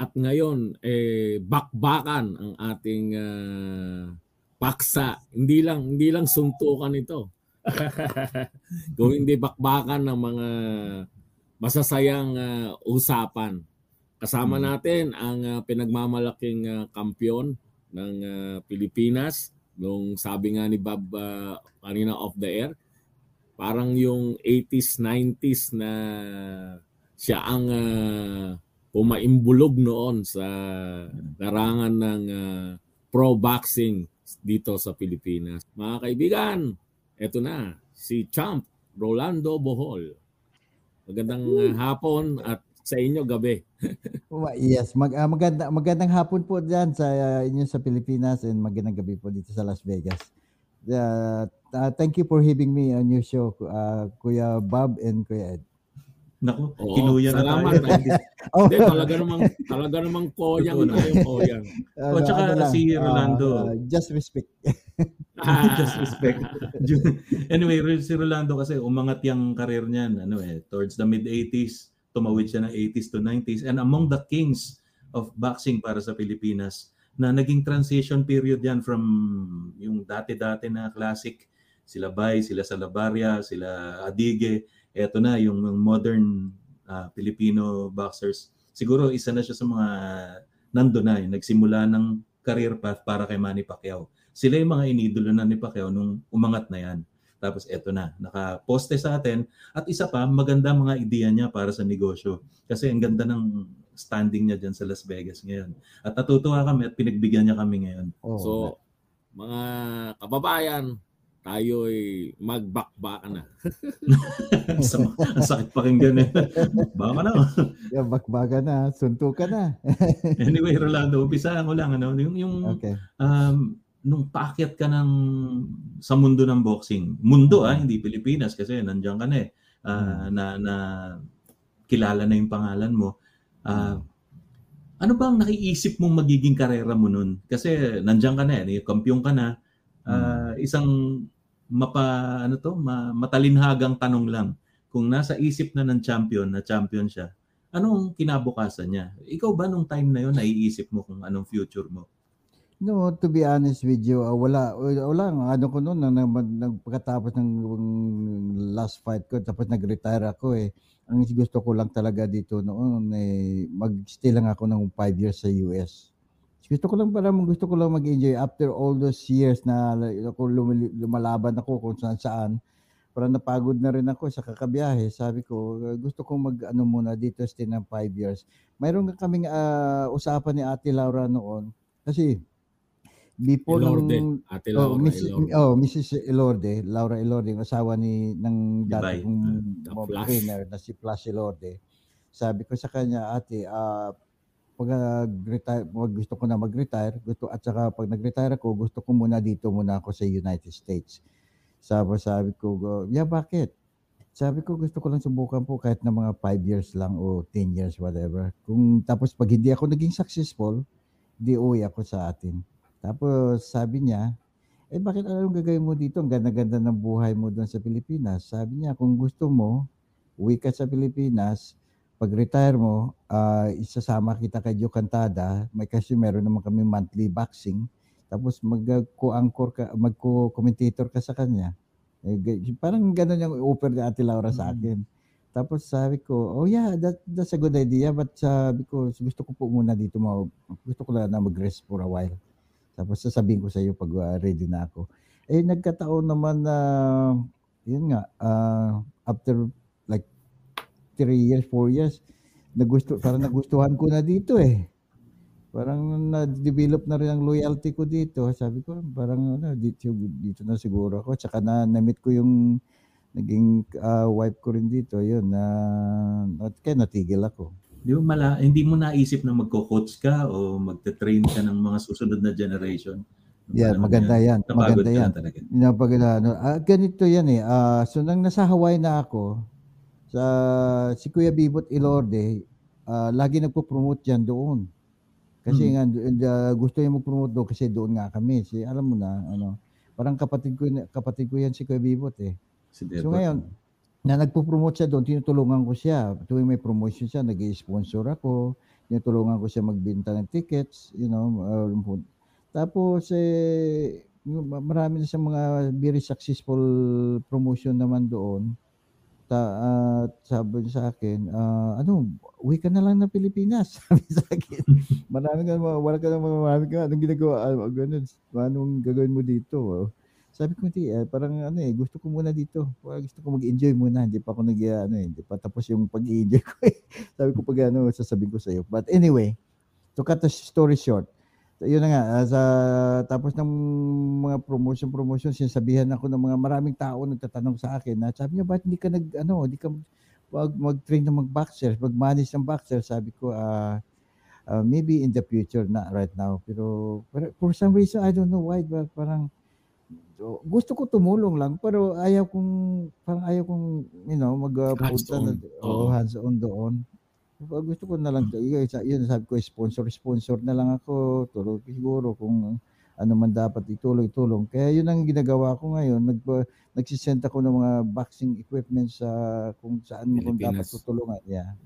At ngayon, eh, bakbakan ang ating uh, paksa. Hindi lang, hindi lang suntukan ito. Kung hindi bakbakan ng mga masasayang uh, usapan. Kasama hmm. natin ang uh, pinagmamalaking uh, kampyon ng uh, Pilipinas. Nung sabi nga ni Bob uh, kanina off the air, parang yung 80s, 90s na siya ang uh, pumaimbulog noon sa larangan ng uh, pro boxing dito sa Pilipinas. Mga kaibigan, eto na si Champ Rolando Bohol. Magandang uh, hapon at sa inyo gabi. yes, mag, uh, maganda, magandang hapon po diyan sa uh, inyo sa Pilipinas and magandang gabi po dito sa Las Vegas. Uh, uh, thank you for having me on your show, uh, Kuya Bob and Kuya Ed. Naku, Oo, kinuya na tayo. oh. Hindi, talaga namang, talaga namang koyang na yung koyang. Uh, o, tsaka ano, si Rolando. Uh, just respect. just respect. anyway, si Rolando kasi umangat yung career niyan, ano eh, towards the mid-80s, tumawid siya ng 80s to 90s, and among the kings of boxing para sa Pilipinas, na naging transition period yan from yung dati-dati na classic, sila Bay, sila Salabaria, sila Adige, eto na yung modern uh, Filipino boxers. Siguro isa na siya sa mga nando na, yung nagsimula ng career path para kay Manny Pacquiao. Sila yung mga inidolo na ni Pacquiao nung umangat na yan. Tapos eto na, nakaposte sa atin. At isa pa, maganda mga ideya niya para sa negosyo. Kasi ang ganda ng standing niya dyan sa Las Vegas ngayon. At natutuwa kami at pinagbigyan niya kami ngayon. Oh, so, mga kababayan, tayo'y magbakbaka na. ang sakit pakinggan eh. Baka na. yeah, bakbaka na. Sunto ka na. anyway, Rolando, umpisahan ko lang. Ano, yung, yung okay. um, nung paakyat ka ng sa mundo ng boxing. Mundo ah, hindi Pilipinas kasi nandiyan ka na eh. Uh, hmm. na, na kilala na yung pangalan mo. Uh, ano bang nakiisip mong magiging karera mo nun? Kasi nandiyan ka na eh, kampiyon ka na. Uh, isang mapa ano to, ma, matalinhagang tanong lang. Kung nasa isip na ng champion na champion siya, anong kinabukasan niya? Ikaw ba nung time na yon naiisip mo kung anong future mo? No, to be honest with you, uh, wala, wala, ano ko noon, nang, nagpagkatapos ng last fight ko, tapos nag-retire ako eh. Ang gusto ko lang talaga dito noon, eh, mag-stay lang ako ng 5 years sa US. Gusto ko lang para gusto ko lang mag-enjoy after all those years na ako lumalaban ako kung saan saan. Para napagod na rin ako sa kakabiyahe. Sabi ko, gusto kong mag ano muna dito stay ng 5 years. Mayroon kaming uh, usapan ni Ate Laura noon kasi before Elorde, nung Ate Laura oh, Miss, Elorde. oh Mrs. Elorde, Laura Elorde, yung asawa ni ng dati kong uh, trainer na si Plus Elorde. Sabi ko sa kanya, ate, uh, pag retire pag gusto ko na mag-retire, gusto at saka pag nag-retire ako, gusto ko muna dito muna ako sa United States. Sabi sabi ko, yeah, bakit? Sabi ko, gusto ko lang subukan po kahit na mga 5 years lang o 10 years, whatever. Kung tapos pag hindi ako naging successful, di uwi ako sa atin. Tapos sabi niya, eh bakit anong gagawin mo dito? Ang ganda-ganda ng buhay mo doon sa Pilipinas. Sabi niya, kung gusto mo, uwi ka sa Pilipinas, pag-retire mo, uh, isasama kita kay Joe Cantada. May kasi meron naman kami monthly boxing. Tapos mag-co-anchor ka, mag-commentator ka sa kanya. Eh, parang gano'n yung offer ni Ate Laura sa mm. akin. Mm-hmm. Tapos sabi ko, oh yeah, that, that's a good idea. But sabi ko, gusto ko po muna dito, mo, gusto ko lang na mag-rest for a while. Tapos sasabihin ko sa iyo pag uh, ready na ako. Eh nagkataon naman na uh, yun nga uh, after 3 years, 4 years, nagusto parang nagustuhan ko na dito eh. Parang na-develop na rin ang loyalty ko dito. Sabi ko, parang ano, dito, dito na siguro ako. Tsaka na na-meet ko yung naging uh, wife ko rin dito. Yun, na, uh, kaya natigil ako. Di ba mala, hindi mo naisip na magko-coach ka o magte-train ka ng mga susunod na generation? Yeah, maganda yan. yan. Maganda yan. Talaga. Napag, ano, uh, ganito yan eh. Uh, so nang nasa Hawaii na ako, sa si Kuya Bibot Ilorde, uh, lagi nagpo-promote yan doon. Kasi hmm. nga uh, gusto niya mag-promote doon kasi doon nga kami. Si alam mo na ano, parang kapatid ko kapatid ko yan si Kuya Bibot eh. Si so ngayon, na nagpo-promote siya doon, tinutulungan ko siya. Tuwing may promotion siya, nag sponsor ako. tinutulungan ko siya magbenta ng tickets, you know. Uh, tapos, eh, marami na siyang mga very successful promotion naman doon. Ta, uh, sabi sa akin, uh, ano, uwi ka na lang ng Pilipinas. Sabi sa akin, marami ka, wala ka na marami ka, anong ginagawa, ano, ganun, anong gagawin mo dito? Oh. Sabi ko, hindi, eh, parang ano eh, gusto ko muna dito. Gusto ko mag-enjoy muna. Hindi pa ako nag, ano eh, hindi pa tapos yung pag-enjoy ko eh. Sabi ko pag ano, sasabihin ko sa iyo. But anyway, to cut the story short, yun na nga, uh, sa, tapos ng mga promotion-promotion, sinasabihan ako ng mga maraming tao nagtatanong sa akin na sabi niya, bakit hindi ka nag, ano, hindi ka mag, mag-train ng mag-boxer, mag-manage ng boxer? Sabi ko, ah, uh, uh, maybe in the future, not right now. Pero, pero for some reason, I don't know why, but parang, So, gusto ko tumulong lang pero ayaw kong parang ayaw kong you know magpunta uh, na oh, hands on doon. Gusto ko na lang hmm. yun, yun sabi ko sponsor sponsor na lang ako tulog siguro kung ano man dapat itulong-tulong. Kaya yun ang ginagawa ko ngayon. Nag, nagsisend ako ng mga boxing equipment sa kung saan mo kung dapat tutulungan. Yeah.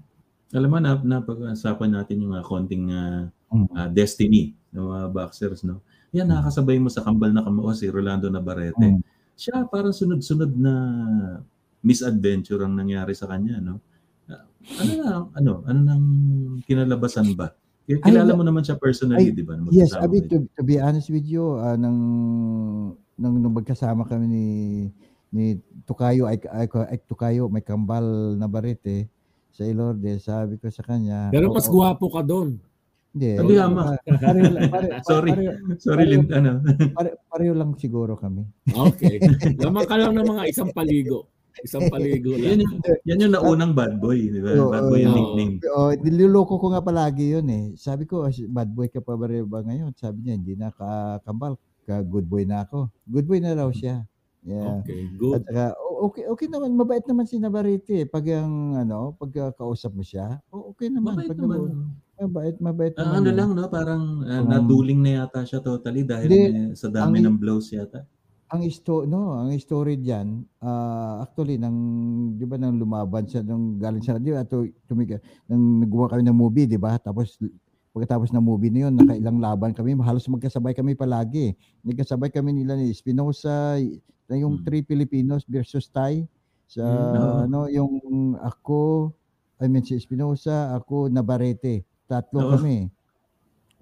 Alam mo, na, napag-usapan natin yung uh, konting uh, uh, destiny ng mga boxers. No? Yan, nakakasabay mo sa kambal na kamao si Rolando Navarrete. Mm. Siya parang sunod-sunod na misadventure ang nangyari sa kanya, no? Ano na, ano, ano nang kinalabasan ba? Kilala mo naman siya personally, di ba? Yes, abi, to, to be honest with you, uh, nang, nang, nang magkasama kami ni ni Tukayo, ay, ay, ay Tukayo, may kambal na barete sa Ilorde, sabi ko sa kanya. Pero mas oh, gwapo ka doon. Hindi. Sabi ama. Sorry. Sorry, Lin, ano. Pare, pareho lang siguro kami. Okay. Laman ka lang ng mga isang paligo. Isang paligo lang. yan, yung, yan yung naunang bad boy, di ba? Oh, bad boy yung oh, nickname. Oh, niloloko ko nga palagi yun eh. Sabi ko, bad boy ka pa ba ba ngayon? Sabi niya, hindi na kakambal. Ka good boy na ako. Good boy na raw siya. Yeah. Okay, good. At saka, okay, okay naman, mabait naman si Navarrete. Eh. Pag yung, ano, pag kausap mo siya, okay naman. Mabait pag naman. Naman, Mabait, mabait uh, ano lang, no? Parang uh, um, naduling na yata siya totally dahil di, may, sa dami ang, ng blows yata. Ang isto no, ang story diyan, uh, actually nang 'di ba nang lumaban siya nung galing siya, 'di ba? To nang nagawa kami ng movie, 'di ba? Tapos pagkatapos ng movie na yun, nakailang laban kami, halos magkasabay kami palagi. Nagkasabay kami nila ni Espinosa, na yung hmm. three Filipinos versus Thai sa hmm. ano yung ako I mean si Espinosa, ako Navarrete. Tatlo no. kami.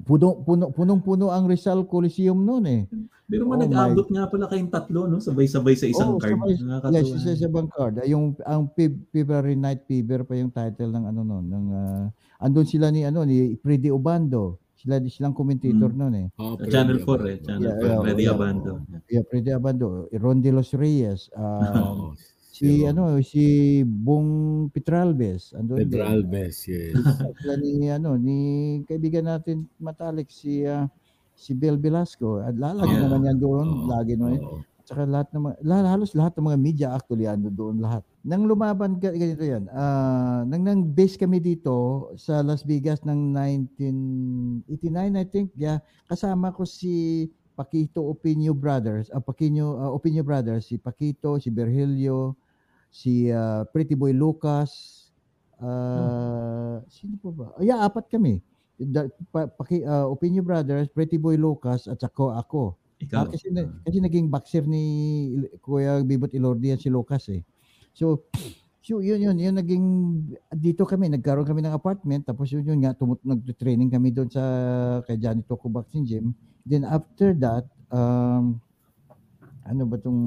Puno, puno, punong-puno ang Rizal Coliseum noon eh. Pero oh, nag-abot nga pala kayong tatlo, no? Sabay-sabay sa isang oh, card. Sabay, yes, sa isang card. Yung, ang February Night Fever pa yung title ng ano noon. Ng, uh, andun sila ni, ano, ni Freddy Obando. Sila silang commentator mm. noon eh. Oh, Channel 4 eh. Channel yeah, 4. Freddy yeah, Abando. Yeah, Freddy Abando. Ron De Los Reyes. Uh, Si ano, si Bong Petralbes. Ando Petralbes, yes. Sila ni ano, ni kaibigan natin Matalik si uh, si Bel Velasco. At lalagi yeah. naman yan doon, oh, lagi naman. Oh. At saka lahat ng mga, halos lahat ng mga media actually ando doon lahat. Nang lumaban ganito yan, uh, nang nang base kami dito sa Las Vegas ng 1989 I think, yeah, kasama ko si Paquito Opinio Brothers, uh, Paquino, uh, Opinio Brothers, si Paquito, si Berhelio, si uh, Pretty Boy Lucas, uh, hmm. sino po ba? Oh, yeah, apat kami. Da, pa, paki, uh, Opinio Brothers, Pretty Boy Lucas, at saka ako. Ikaw? Uh, kasi, na, kasi naging boxer ni Kuya Bibot Ilordi si Lucas eh. So, so yun yun, yun naging, dito kami, nagkaroon kami ng apartment, tapos yun yun nga, tumut, nag-training kami doon sa, kay Johnny Toko Boxing Gym. Then after that, um, ano ba tong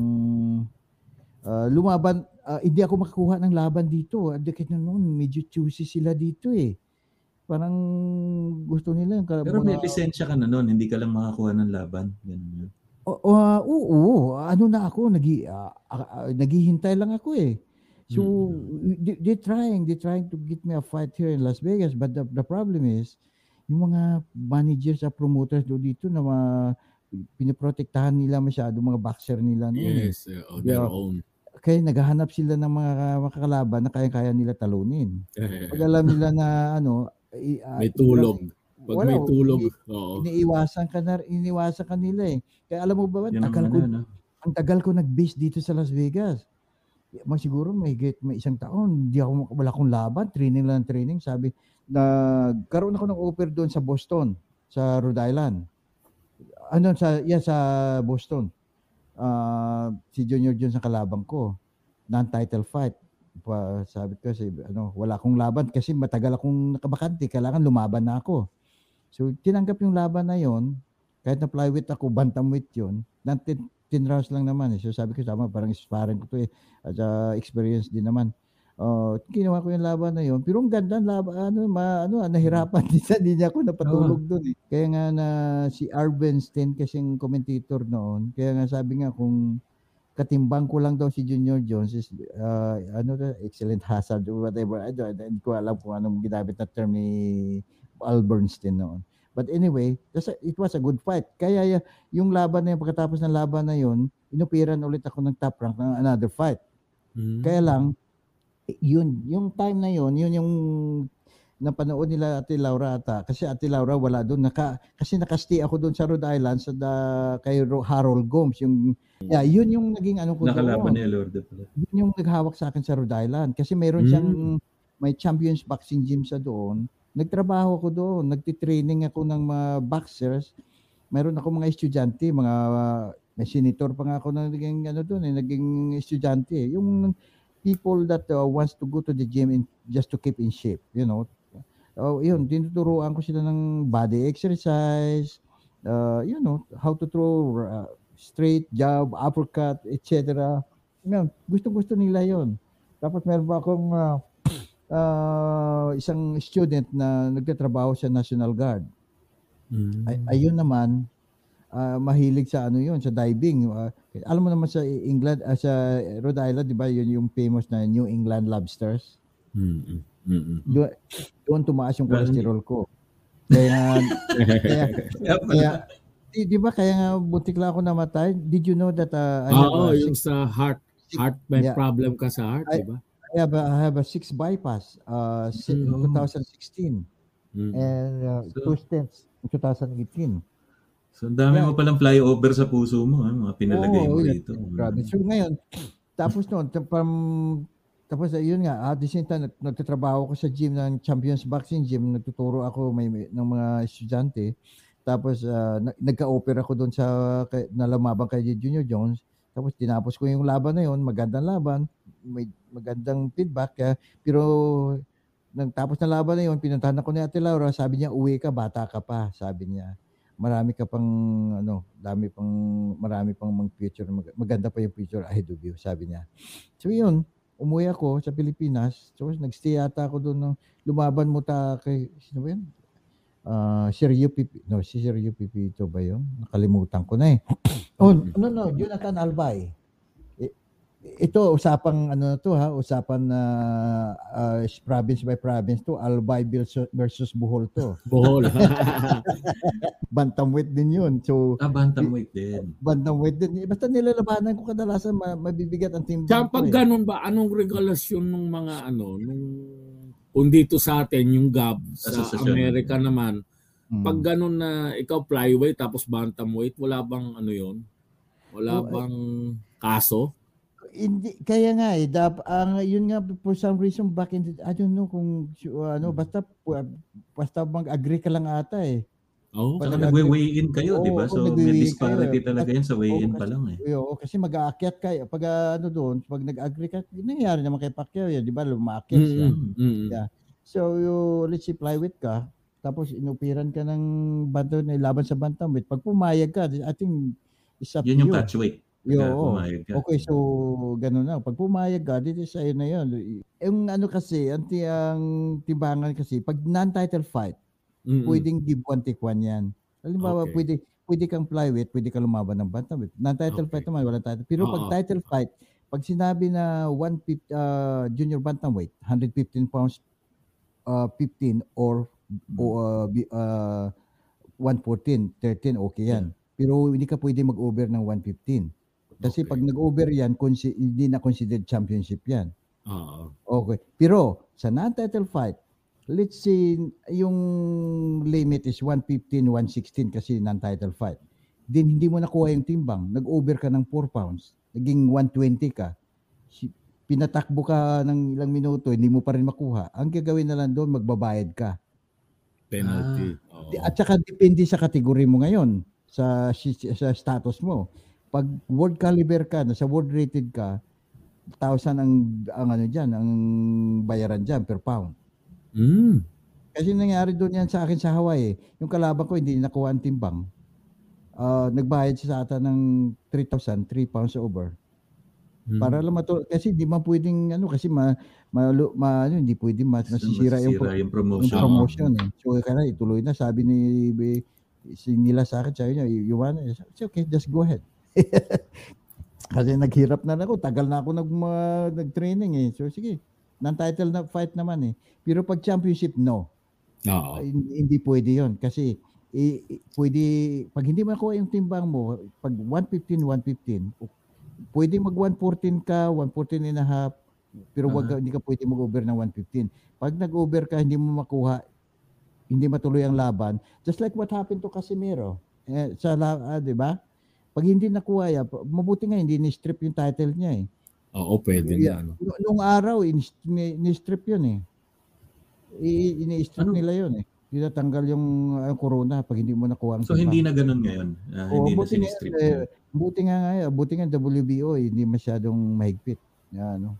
uh, lumaban, uh, hindi ako makakuha ng laban dito. At kasi noon, medyo choosy sila dito eh. Parang gusto nila. Pero may lisensya ka na noon, hindi ka lang makakuha ng laban. Ganun yun. Uh, uh, oo, ano na ako, nagi, uh, uh, naghihintay lang ako eh. So mm-hmm. they, they're trying, they're trying to get me a fight here in Las Vegas, but the, the problem is, yung mga managers at promoters do dito na mga pinoprotektahan nila masyado mga boxer nila. Yes, uh, on their own kaya naghahanap sila ng mga makakalaban na kaya-kaya nila talunin. Pag alam nila na ano, uh, may tulog. Pag wala, may tulog, oo. Iniiwasan ka na, iniwasan ka nila eh. Kaya alam mo ba, Yan tagal ko, ano, ang tagal ko nag-base dito sa Las Vegas. Mas siguro may get may isang taon, hindi ako wala akong laban, training lang training. Sabi nagkaroon ako ng offer doon sa Boston, sa Rhode Island. Ano sa yan sa Boston. Uh, si Junior Jones ang kalabang ko. Non-title fight. Pa, sabi ko kasi ano, wala akong laban kasi matagal akong nakabakante, kailangan lumaban na ako. So tinanggap yung laban na yon, kahit na flyweight ako, bantamweight yun, 10, 10 rounds lang naman eh. So sabi ko sama parang sparring ko to eh. At uh, experience din naman. Uh, ginawa ko yung laban na yon pero ang ganda laban ano ma, ano nahirapan din sa niya ako napatulog oh. doon eh kaya nga na si Arben Sten kasing commentator noon kaya nga sabi nga kung katimbang ko lang daw si Junior Jones is uh, ano excellent hazard or whatever I don't, hindi ko alam kung anong ginamit na term ni Al Bernstein noon But anyway, it was a good fight. Kaya yung laban na yun, pagkatapos ng laban na yun, inupiran ulit ako ng top rank ng another fight. Mm-hmm. Kaya lang, yun, yung time na yun, yun yung napanood nila Ate Laura ata kasi Ate Laura wala doon naka kasi nakasti ako doon sa Rhode Island sa da, kay Harold Gomes yung yeah, yun yung naging ano ko nakalaban ni Lord pala yun yung naghawak sa akin sa Rhode Island kasi mayroon mm. siyang may champions boxing gym sa doon nagtrabaho ako doon nagti-training ako ng mga boxers mayroon ako mga estudyante mga may senator pa nga ako na naging ano doon eh naging estudyante yung people that uh, wants to go to the gym in, just to keep in shape, you know. Oh, yun, tinuturuan ko sila ng body exercise, uh, you know, how to throw uh, straight jab, uppercut, etc. Yun, gusto-gusto nila yon. Tapos meron pa akong uh, uh, isang student na nagtatrabaho sa National Guard. Mm. Ay, ayun naman, uh, mahilig sa ano yun, sa diving. Uh, alam mo naman sa England, uh, sa Rhode Island, di ba, yun yung famous na New England lobsters. Mm-hmm. Mm-hmm. Doon, doon tumaas yung cholesterol ko. Kaya, kaya, kaya di, di ba kaya nga butik lang ako namatay? Did you know that uh, I have oh, a, yung sa heart heart may yeah. problem ka sa heart, di ba? I have a, I have a six bypass uh mm-hmm. 2016 mm-hmm. and uh, so, two stents in 2018. So, ang dami yeah. mo palang flyover sa puso mo, ha? mga pinalagay oh, mo yeah. dito. Grabe. So, ngayon, tapos noon, from, tapos yun nga, at the same time, nagtatrabaho ko sa gym ng Champions Boxing Gym, nagtuturo ako may, may ng mga estudyante. Tapos uh, nagka-offer ako doon sa na lumabang kay Junior Jones. Tapos tinapos ko yung laban na yun, magandang laban, may magandang feedback. Uh, pero nang tapos na laban na yun, pinuntahan ako ni Ate Laura, sabi niya, uwi ka, bata ka pa, sabi niya marami ka pang ano, dami pang marami pang mga future maganda pa yung future ahead of you, sabi niya. So yun, umuwi ako sa Pilipinas. So nagstay ata ako doon ng lumaban mo ta kay sino ba yun? Uh, Sergio Pipi. No, si Sergio Pipi ito ba yun? Nakalimutan ko na eh. oh, no, no, Jonathan Albay ito usapang ano to ha, usapan na uh, uh, province by province to, Albay versus Bohol to. Bohol. bantamweight din 'yun. So ah, bantamweight din. Bantamweight din. Basta nilalabanan ko kadalasan mabibigat ang team. Diyan pag eh. ganun ba anong regulasyon ng mga ano nung kung dito sa atin yung GAB sa Amerika naman hmm. pag ganun na ikaw flyweight tapos bantamweight wala bang ano 'yon? Wala oh, bang kaso? hindi kaya nga eh dap, ang yun nga for some reason back in the, I don't know kung uh, ano basta basta mag-agree ka lang ata eh. Oh, Pag nagwe-weigh in kayo, oh, di ba? So may disparity kayo. talaga yan sa weigh-in oh, pa lang eh. Oo, kasi mag-aakyat kayo. Pag ano doon, pag nag-agree ka, nangyayari naman kay Pacquiao yan, di ba? Lumakyat mm-hmm. siya. Mm-hmm. Yeah. So, you, let's say flyweight ka, tapos inupiran ka ng bantam, laban sa bantamweight. Pag pumayag ka, I think it's up Yun yung catch weight. Yo, okay, so ganun na. Pag pumayag ka, dito sa na yun. Yung ano kasi, ang, ang timbangan kasi, pag non-title fight, mm-hmm. pwedeng give one take one yan. Halimbawa, okay. pwede, pwede kang flyweight, pwede kang lumaban ng bantamweight. Non-title okay. fight naman, wala title. Pero Uh-oh. pag title fight, pag sinabi na 150, uh, junior bantamweight, 115 pounds, uh, 15 or mm-hmm. uh, uh, 114, 13, okay yan. Yeah. Pero hindi ka pwede mag-over ng 115. Kasi okay. pag nag-over yan, consi- hindi na considered championship yan. Uh-huh. Okay. Pero sa non-title fight, let's say yung limit is 115, 116 kasi non-title fight. Then hindi mo nakuha yung timbang. Nag-over ka ng 4 pounds. Naging 120 ka. pinatakbo ka ng ilang minuto, hindi mo pa rin makuha, ang gagawin na lang doon, magbabayad ka. Penalty. Ah. Oh. At saka depende sa kategory mo ngayon, sa, sa status mo. Pag world caliber ka, nasa world rated ka, 1,000 ang, ang ano dyan, ang bayaran dyan per pound. Mm. Kasi nangyari doon yan sa akin sa Hawaii. Yung kalaban ko hindi nakuha ang timbang. Uh, nagbayad siya sa ata ng 3,000, 3 pounds over. Hmm. Para lang mato kasi di man pwedeng ano kasi ma, ma, ma ano, hindi pwedeng ma, masisira yung, yung promotion. Yung promotion eh. So kaya ituloy na sabi ni si nila sa akin sabi niya you want it? okay just go ahead. kasi naghirap na ako tagal na ako nag nag-training eh. So sige non-title na fight naman eh. Pero pag championship no. Oo. Hindi, pwede 'yon kasi eh, pwede pag hindi mo nakuha yung timbang mo pag 115 115 pwede mag 114 ka, 114 and a half, pero wag uh-huh. hindi ka pwede mag-over ng 115. Pag nag-over ka, hindi mo makuha, hindi matuloy ang laban. Just like what happened to Casimiro. Eh, sa uh, 'di ba? Pag hindi nakuha ya, mabuti nga hindi ni-strip yung title niya eh. Oo, pwede yeah. na. Ano. Nung araw, ni-strip yun eh. Ini-strip ano? nila yun eh tinatanggal yung uh, corona pag hindi mo nakuha ang So hindi na ganoon ngayon. Uh, hindi oh, na sinistrip. Eh, buti nga nga, buti nga WBO eh, hindi masyadong mahigpit. Ya, ano.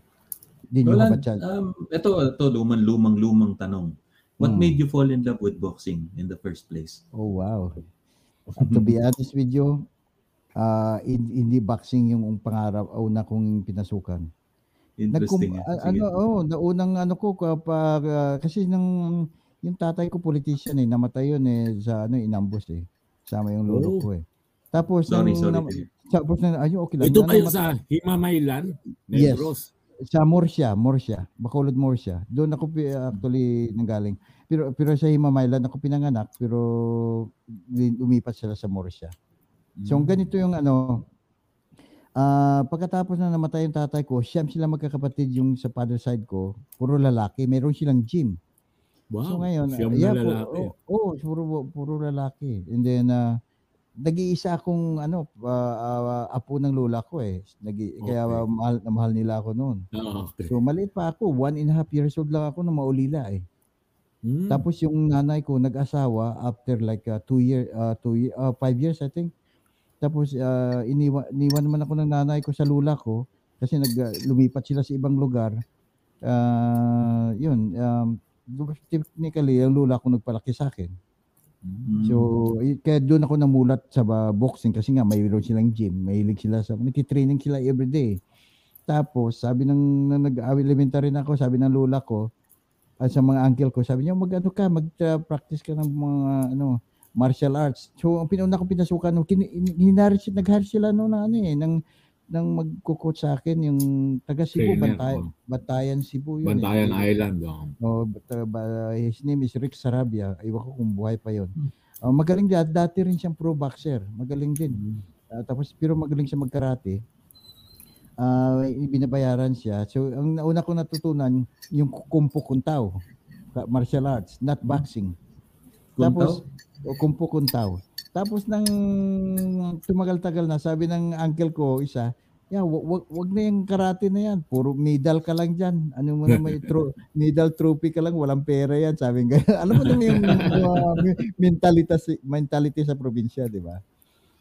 Hindi well, um, ito, ito lumang lumang lumang tanong. What hmm. made you fall in love with boxing in the first place? Oh wow. to be honest with you, uh, hindi boxing yung pangarap una kong pinasukan. Interesting. Nagkum, ano, oh, naunang ano ko kapag uh, kasi nang yung tatay ko politician eh, namatay yun eh sa ano inambos eh. Sama yung lolo oh. ko eh. Tapos sorry, nung, sorry. Na, tapos na ayun okay lang. Ito kayo sa Himamaylan, Negros. Yes. Sa Morsia, Morsia, Bacolod Morsia. Doon ako actually nanggaling. Pero pero sa Himamaylan ako pinanganak pero lumipat sila sa Morsia. So mm. ganito yung ano Uh, pagkatapos na namatay yung tatay ko, siyam sila magkakapatid yung sa father side ko, puro lalaki. Meron silang gym. Wow. So ngayon, Siyam yeah, na lalaki. Oo, oh, oh, puro, puro lalaki. And then, uh, nag-iisa akong ano, uh, uh, apo ng lola ko eh. Nag okay. Kaya uh, mahal na mahal nila ako noon. Oh, okay. So maliit pa ako, one and a half years old lang ako nung maulila eh. Hmm. Tapos yung nanay ko nag-asawa after like uh, two year, uh, two year, uh, five years I think. Tapos uh, iniwan, iniwan naman ako ng nanay ko sa lula ko kasi nag lumipat sila sa ibang lugar. Uh, yun, um, technically, ang lula ko nagpalaki sa akin. Mm. So, kaya doon ako namulat sa boxing kasi nga mayroon silang gym, mahilig sila sa, nagtitraining sila every day. Tapos, sabi ng, nang nag-elementary na ako, sabi ng lula ko, at sa mga uncle ko, sabi niya, mag-ano ka, mag-practice ka ng mga, ano, martial arts. So, ang pinuna ko pinasukan, nung kin- hinari, nag sila no, ng, ano eh, ng, nang magko-coach sa akin yung taga Cebu, Trainer, Bantay, oh. Batayan Cebu yun. Bantayan eh. Island. Oh. oh but, uh, his name is Rick Sarabia. Iwan ko kung buhay pa yun. Uh, magaling din. Dati rin siyang pro boxer. Magaling din. Uh, tapos, pero magaling siya magkarate. Uh, binabayaran siya. So, ang nauna ko natutunan, yung kumpu kuntaw. Martial arts, not boxing. Kuntaw? Tapos, o kumpu kuntaw. Tapos nang tumagal-tagal na, sabi ng uncle ko, isa, yeah, wag, wag na yung karate na yan. Puro medal ka lang dyan. Ano mo na may tro- medal trophy ka lang, walang pera yan. Sabi nga, alam mo naman yung uh, mentality, mentality sa probinsya, di ba?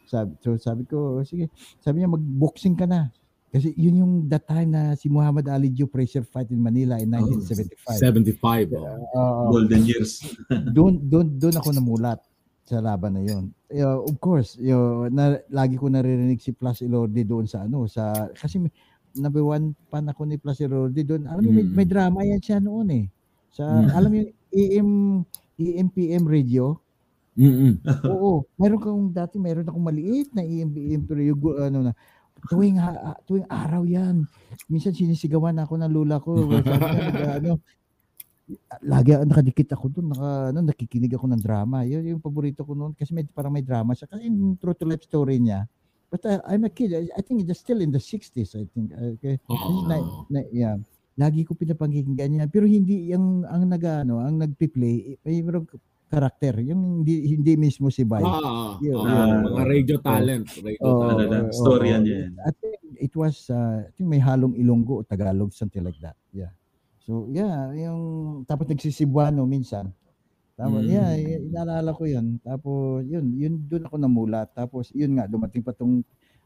Sabi, so sabi ko, sige. Sabi niya, mag-boxing ka na. Kasi yun yung that time na si Muhammad Ali Joe pressure fight in Manila in 1975. 75. Oh. Uh, Golden years. doon doon doon ako namulat sa laban na yon. Uh, of course, yo na lagi ko naririnig si Plus Ilorde doon sa ano sa kasi number one fan ako ni Plus Ilorde doon. Alam mo mm. may, may drama yan siya noon eh. Sa mm. alam mo EM EMPM radio. Mm. Oo, meron kang dati meron akong maliit na EMPM radio ano na tuwing ha, tuwing araw yan. Minsan sinisigawan ako ng lula ko. Sabi ano, lagi nakadikit ako doon, naka, ano, nakikinig ako ng drama. Yun yung paborito ko noon kasi may, parang may drama siya. Kasi yung true to life story niya. But uh, I'm a kid. I, I think it's still in the 60s, I think. Okay. Oh. Na, na, yeah. Lagi ko pinapakinggan niya. Pero hindi yung ang nag ano, ang nagpi-play, may karakter. Yung hindi, hindi mismo si Bay. Ah, yun, uh, yun. mga radio talent. Radio oh, talent. Story yan yan. At it was, uh, I think may halong Ilonggo o Tagalog, something like that. Yeah. So, yeah, yung, tapos nagsisibuano minsan. Tapos, mm. yeah, inaalala ko yun. Tapos, yun, yun, doon ako namulat. Tapos, yun nga, dumating pa tong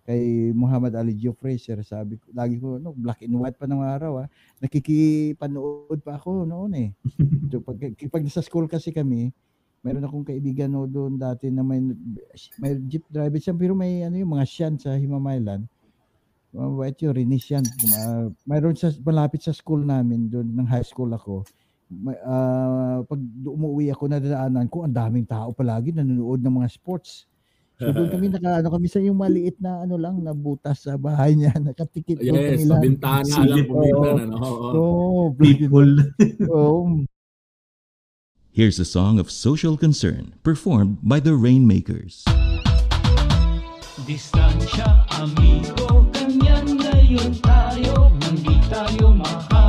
kay Muhammad Ali Gio Fraser, sabi ko, lagi ko, no, black and white pa ng araw, ah. nakikipanood pa ako noon eh. so, pag, pag sa school kasi kami, meron akong kaibigan no doon dati na may, may jeep driver siya, pero may ano yung mga siyan sa Himamaylan. Mabait yun, rinis yan. Uh, mayroon sa, malapit sa school namin doon, ng high school ako. May, uh, pag umuwi ako, nadaanan ko, ang daming tao palagi nanonood ng mga sports. So doon kami naka ano kami sa yung maliit na ano lang na butas sa bahay niya, nakatikit yes, doon kami lang. bintana Silip, lang pumitan ano. Oh, people. oh. Here's a song of social concern performed by the Rainmakers. Distansya, amigo, ngayon tayo, hindi tayo mahawa,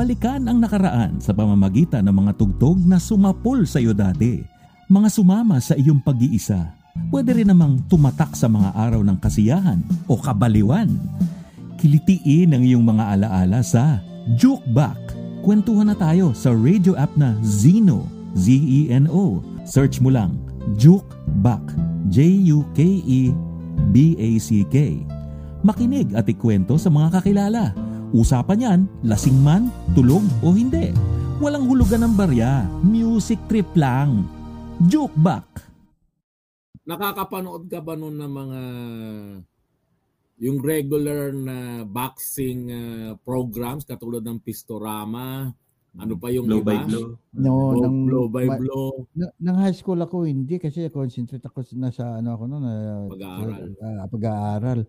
Balikan ang nakaraan sa pamamagitan ng mga tugtog na sumapol sa iyo dati. Mga sumama sa iyong pag-iisa. Pwede rin namang tumatak sa mga araw ng kasiyahan o kabaliwan. Kilitiin ang iyong mga alaala sa Jukebak. Kwentuhan na tayo sa radio app na Zeno. Z-E-N-O. Search mo lang Jukebak. J-U-K-E-B-A-C-K. Makinig at ikwento sa mga kakilala Usapan yan, lasing man, tulog o hindi. Walang hulugan ng barya, music trip lang. Joke back. Nakakapanood ka ba nun ng mga yung regular na boxing uh, programs katulad ng Pistorama, ano pa yung blow iba? by blow. No, blow, ng, blow by ma, blow. Nang high school ako hindi kasi concentrate ako na sa ano ako noon na pag-aaral. Uh, pag-aaral.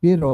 Pero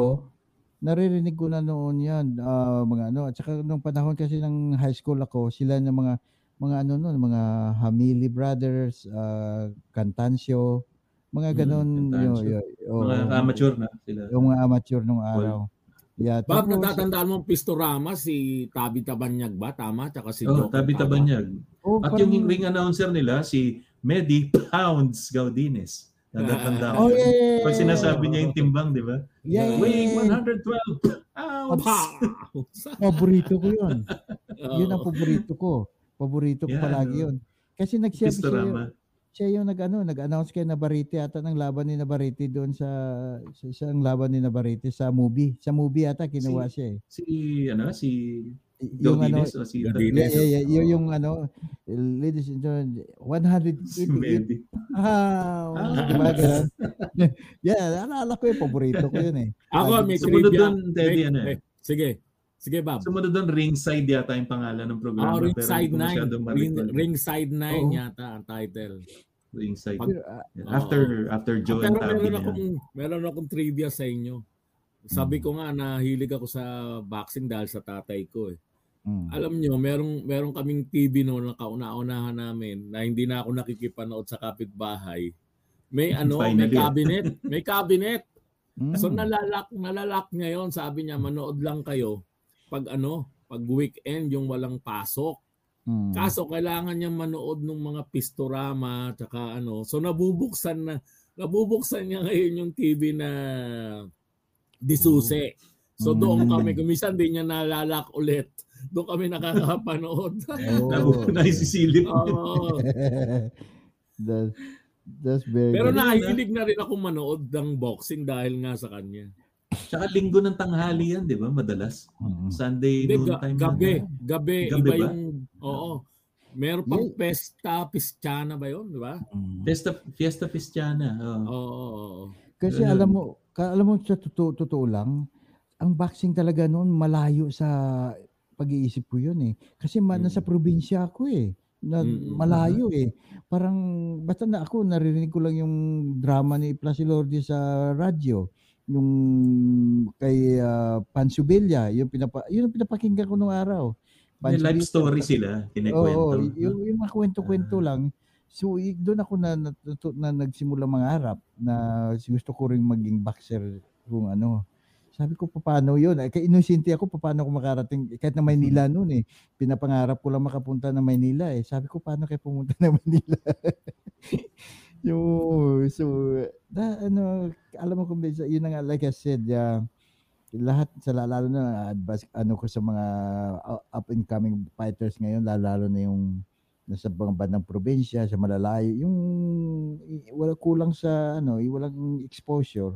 naririnig ko na noon 'yan, ah, mga ano, at saka nung panahon kasi ng high school ako, sila ng mga mga ano noon, mga Hamili Brothers, ah, Cantancio, mga Mm, gano'n, yo Cantancio. yo Mga oo. amateur na sila. Yung mga amateur nung araw. Yeah, Bob, tapos natatandaan mo ang Pistorama, si Tabi Tabanyag ba? Tama? Tsaka si Oh, Joker Tabi Tama? Tabanyag. oh, At parang yung ring announcer nila, si Medi Pounds Gaudines. Natatanda Oh, ko. yeah, yeah, yeah, Pag sinasabi niya yung timbang, di ba? Yeah, yeah, Weighing yeah. 112 pounds. Pow! Paborito ko 'yun. Yun ang paborito ko. Paborito ko Yeah, palagi no. 'yun. Kasi nagsabi siya, Pistorama. siya yung nag-ano, nag-announce kay Navarrete ata ng laban ni Navarrete doon sa sa isang laban ni Navarrete sa movie. Sa movie ata kinuha Si- siya eh. Si, ano, si Yung ano, Gaudines o si Gaudines. yeah, yeah, yeah, yung, yung ano, ladies and gentlemen, Si 188 Medi. Ah, Ah. diba ganun? yeah, naalala ko yung paborito ko yun eh. Ako, Ah, may Sumunod trivia. doon, Teddy, ano eh. Sige. Sige, Bob. Sumunod doon, Ringside yata yung pangalan ng programa. Oh, Ringside ko 9. masyadong Ring, ma-recall. Ringside 9 Oo. yata ang title. Ringside. After after Joe and pero Tabi meron akong, meron akong trivia sa inyo. Sabi ko nga, nahilig ako sa boxing dahil sa tatay ko eh. Mm. Alam nyo, merong, merong kaming TV noon na kauna-unahan namin na hindi na ako nakikipanood sa kapitbahay. May ano, may Finally. cabinet. May cabinet. Mm. So nalalak, nalalak niya yon Sabi niya, manood lang kayo pag ano, pag weekend yung walang pasok. Mm. Kaso kailangan niya manood ng mga pistorama tsaka ano. So nabubuksan na nabubuksan niya ngayon yung TV na disuse. So doon Mm. kami, kumisan din niya nalalak ulit. Doon kami nakakapanood. Oh. Naisisilip. Oo. That, that's very Pero good. nakikinig na rin ako manood ng boxing dahil nga sa kanya. Tsaka linggo ng tanghali yan, di ba? Madalas. Mm. Sunday Hindi, noon ga- time. gabi. yan. Gabi, Gabi iba ba? yung, oo. Meron pang Yeah. pesta, pistiana ba yun, di ba? Mm. Fiesta. Oh. Oo, oo, oo. Kasi Ganun. alam mo, alam mo sa totoo, totoo lang, ang boxing talaga noon malayo sa pag-iisip ko yun eh. Kasi man, Mm. nasa probinsya ako eh. Na, Mm-mm. malayo eh. Parang, basta na ako, naririnig ko lang yung drama ni Placilourde sa radyo. Yung kay uh, Pansubilla, yung, pinapa, yun ang pinapakinggan ko nung araw. May life Pansubilla. story sila. Kinikwento. Oo, yung, yung mga kwento-kwento Ah. lang. So, doon ako na, na, na, nagsimula mangarap na gusto ko rin maging boxer kung ano. Sabi ko, paano yun? Eh, kaya inusinti ako, paano ako makarating? Kahit na Maynila noon eh. Pinapangarap ko lang makapunta na Maynila eh. Sabi ko, paano kayo pumunta na Maynila? yung, so, na, ano, alam mo kung yun na nga, like I said, uh, lahat sa lalo na advice ano ko sa mga up and coming fighters ngayon lalo na yung nasa mga bandang probinsya sa malalayo yung wala kulang sa ano i- walang exposure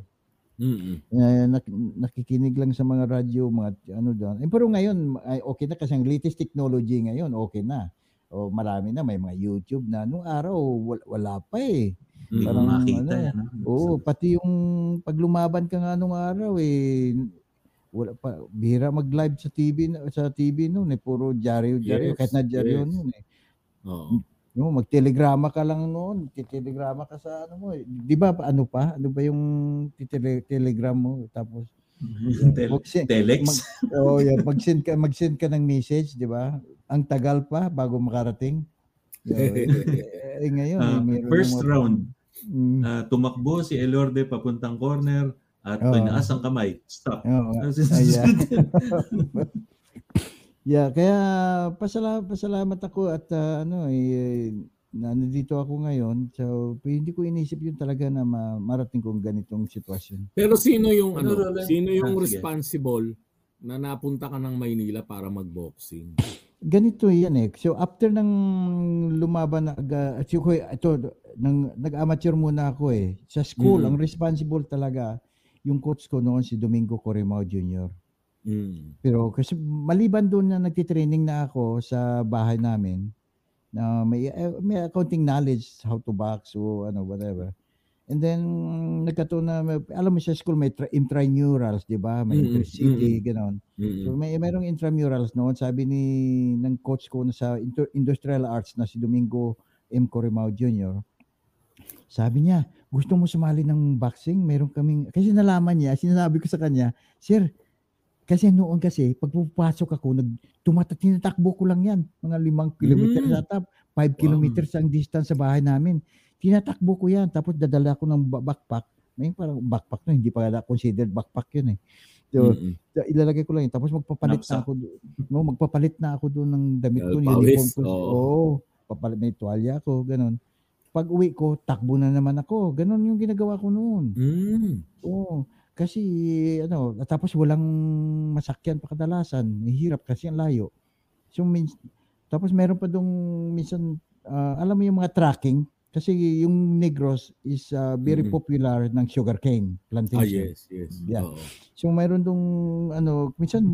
Mm-mm. eh, nak- nakikinig lang sa mga radyo mga ano doon eh, pero ngayon ay okay na kasi ang latest technology ngayon okay na o marami na may mga YouTube na nung araw wala, wala pa eh mo Parang makita ano, yan. Oo, pati yung paglumaban ka nga nung araw eh wala pa bihira mag-live sa TV sa TV noon eh puro diaryo diaryo Yes, kahit na diaryo yes. noon eh. Oo. Yung magtelegrama ka lang noon, titelegrama ka sa ano mo. eh. 'Di ba ano pa? Ano ba yung telegram mo tapos mag-send, Telex. mag, oh, yeah, mag-send ka mag-send ka ng message, 'di ba? Ang tagal pa bago makarating. Yeah, eh, eh, ngayon, eh, meron first mga- round, Mm, ah, tumakbo si Elorde papuntang corner at Oo. tinaas ang kamay. Stop. oo. Ayan. Yeah, kaya pasalamat, pasalamat ako at ah, ano eh na nandito ako ngayon. So, hindi ko inisip yun talaga na ma- marating kong ganitong sitwasyon. Pero sino yung Ano, ano, sino yung Ah, sige. responsible na napunta ka ng Maynila para mag-boxing? Ganito yan eh. So, after ng lumaban na, aga- so, ko- ito, nang, nag-amateur muna ako eh. Sa school, Mhm. ang responsible talaga, yung coach ko noon si Domingo Corimao Jr. Mm. Pero kasi maliban doon na nagtitraining na ako sa bahay namin, na may, eh, may accounting knowledge how to box o ano, whatever. And then, nagkataon na, alam mo sa school may tra- intramurals, di ba? May Mm, intercity, ganon. Mm. So may mayroong intramurals noon, sabi ni ng coach ko na sa inter- industrial arts na si Domingo M. Corimao Jr. Sabi niya, gusto mo sumali ng boxing? Meron kaming, kasi nalaman niya, sinasabi ko sa kanya, Sir, kasi noon kasi, pag pupasok ako, nag, tumata, tinatakbo ko lang yan. Mga limang kilometer Mm. sa top, five Wow. kilometers ang distance sa bahay namin. Tinatakbo ko yan. Tapos dadala ko ng ba- backpack. May parang backpack na, hindi pa na considered backpack yun eh. So, Mm-mm. So, ilalagay ko lang yun. Tapos magpapalit Knapsack. na ako doon. No, magpapalit na ako doon ng damit ko. Uh, yung uniform ko. oo. Oo. papalit may tuwalya ako, ganun. Pag uwi ko, takbo na naman ako. Ganun yung ginagawa ko noon. Mm. Oo. Kasi, ano, tapos walang masakyan pa kadalasan. Hirap kasi ang layo. So, min- tapos meron pa dong minsan, ah, alam mo yung mga tracking, kasi yung Negros is ah, very Mhm. popular ng sugarcane plantation. Ah, yes, yes. Yeah. Oo. So mayroon dong ano, minsan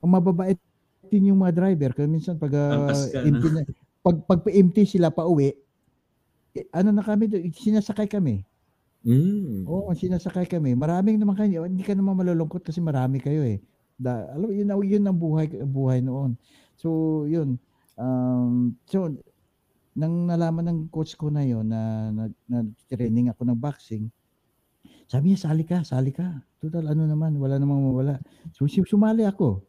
ang mababait din yung mga driver kasi minsan pag ka, empty na, pag pag empty sila pa uwi, eh, ano na kami sinasakay kami. Mm. Oo, sinasakay kami. Maraming naman kayo, hindi ka naman malulungkot kasi marami kayo eh. Da, alam yun, ang- yun ang buhay buhay noon. So, yun. Um, so nang nalaman ng coach ko na yon na, na, na training ako ng boxing, sabi niya, sali ka, sali ka. Total, ano naman, wala namang mawala. So, sumali ako.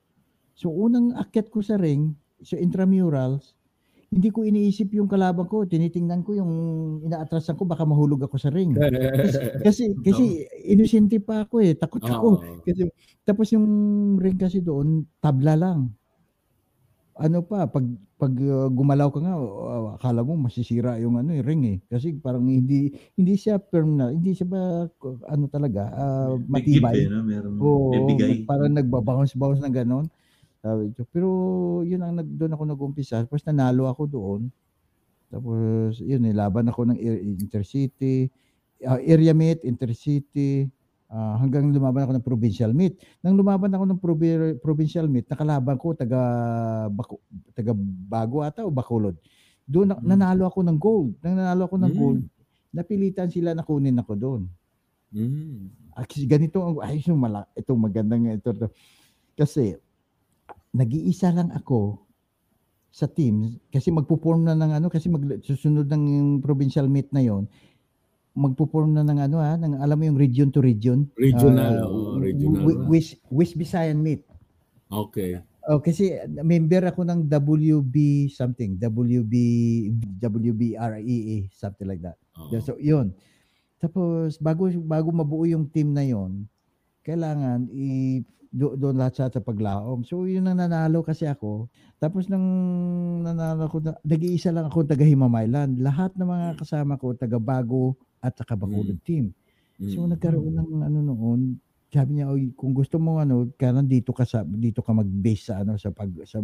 So, unang akyat ko sa ring, sa intramurals, hindi ko iniisip yung kalaban ko. Tinitingnan ko yung inaatrasan ko, baka mahulog ako sa ring. Kasi, kasi inosente pa ako eh. Takot ako. Oo. Kasi, tapos yung ring kasi doon, tabla lang. ano pa pag pag uh, gumalaw ka nga uh, akala mo masisira yung ano yung ring eh kasi parang hindi hindi siya firm na hindi siya ba ano talaga uh, matibay eh, no? Meron Oo, parang nagbabounce-bounce na ganon sabi ko pero yun ang nag doon ako nag-umpisa tapos nanalo ako doon tapos yun eh laban ako ng intercity uh, area meet intercity Uh, hanggang lumaban ako ng provincial meet. Nang lumaban ako ng provi- provincial meet, nakalaban ko taga Baku, taga Bago ata o Bacolod. Doon hmm. nanalo ako ng gold. Nang nanalo ako ng hmm. gold, napilitan sila na kunin ako doon. Hmm. Actually, ganito ang ay yung mala, itong magandang ito, ito. Kasi nag-iisa lang ako sa team kasi magpo-form na ng ano kasi mag, susunod ng provincial meet na yon magpo-form na ng ano ha, ng alam mo yung region to region. Regional, uh, oh, regional. West, West Visayan meet. Okay. Oh, kasi member ako ng WB something, WB WBREE something like that. Oh. So, 'yun. Tapos bago bago mabuo yung team na 'yon, kailangan i do, doon lahat sa paglaom. So yun ang nanalo kasi ako. Tapos nang nanalo ko, nag-iisa lang ako taga Himamaylan. Lahat ng mga kasama ko taga Bago, at saka Bacolod mm. team. So mm. nagkaroon ng ano noon, sabi niya, Oy, kung gusto mo ano, kailan dito ka sa dito ka mag-base sa ano sa pag sa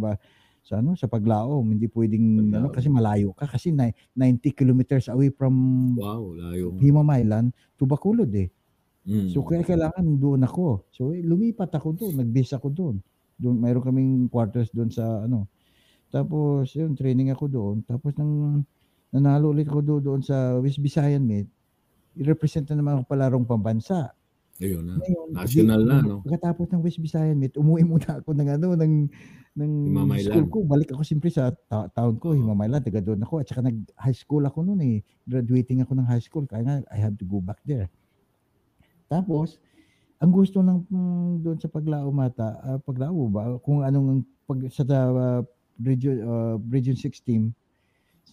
sa ano sa paglaom, hindi pwedeng ano kasi malayo ka kasi 90 kilometers away from Wow, layo. Himamaylan to Bacolod eh. Mm. So kaya kailangan doon ako. So eh, lumipat ako doon, nag-base ako doon. Doon mayroon kaming quarters doon sa ano. Tapos yun, training ako doon. Tapos nang nanalo ulit ako doon, doon sa West Visayan Met, i-represent na naman ako palarong pambansa. Ayun na. Ngayon, National di, na, no? Pagkatapos ng West Visayan Meet, umuwi muna ako ng ano, ng, ng school ko. Balik ako siyempre sa ta- town ko, Himamaylan, taga doon ako. At saka nag-high school ako noon eh. Graduating ako ng high school. Kaya nga, I have to go back there. Tapos, ang gusto ng mm, doon sa paglao mata, uh, paglao ba, kung anong pag, sa uh, region, uh, region 6 team,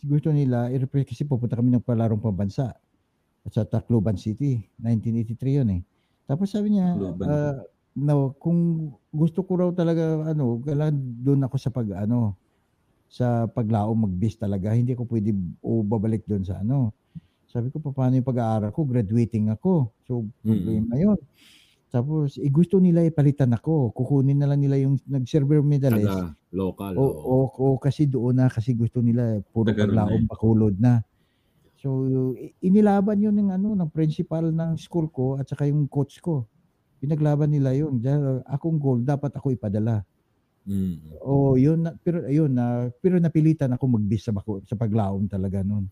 gusto nila, i-represent kasi pupunta kami ng palarong pambansa at sa Tacloban City. 1983 yun eh. Tapos sabi niya, uh, no, kung gusto ko raw talaga, ano, kailangan doon ako sa pag, ano, sa paglao mag-bis talaga. Hindi ko pwede o babalik doon sa ano. Sabi ko, paano yung pag-aaral ko? Graduating ako. So, problema mm-hmm. yun. Tapos, eh, gusto nila ipalitan ako. Kukunin na lang nila yung nag-server medalist. Taga local. O, o, o, kasi doon na, kasi gusto nila puro paglaong bakulod na. So, inilaban yun ng ano ng principal ng school ko at saka yung coach ko. Pinaglaban nila yun. Dahil akong goal dapat ako ipadala. Mm. Oh, yun na, pero ayun na pero napilitan ako magbis sa sa paglaom talaga noon.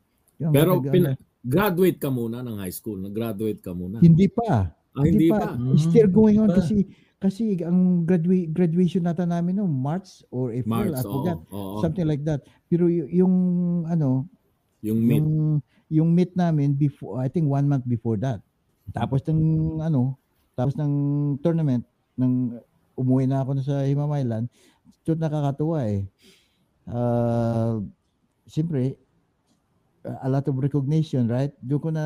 Pero pin, graduate ka muna ng high school. Nag-graduate ka muna. Hindi pa. Ah, hindi, hindi pa. pa. Still going on kasi kasi ang gradua- graduation nata namin no March or April March, I forgot. Oh, oh, oh. Something like that. Pero y- yung ano yung meet yung, yung meet namin before I think one month before that. Tapos ng ano, tapos ng tournament ng umuwi na ako na sa Himamaylan, ito nakakatuwa eh. Uh, Siyempre, a lot of recognition, right? Doon ko na,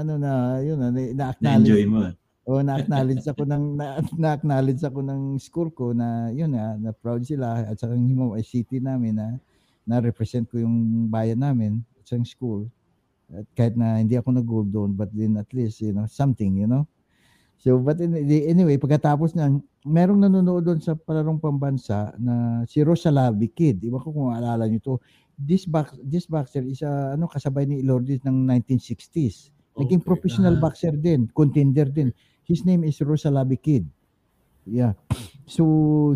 ano na, yun na, na-acknowledge. Na-enjoy mo. O na-acknowledge ako ng na, na-acknowledge ako ng school ko na yun na, na proud sila at sa Himaway City namin na na-represent ko yung bayan namin sa school. At kahit na hindi ako nag-gold doon, but then at least, you know, something, you know. So, but anyway, pagkatapos na, merong nanonood doon sa palarong pambansa na si Rosalabi Kid. Iba ko kung alala niyo to. This, box, this boxer is uh, ano, kasabay ni Lourdes ng 1960s. Naging okay. professional uh-huh. boxer din, contender din. His name is Rosalabi Kid. Yeah. So,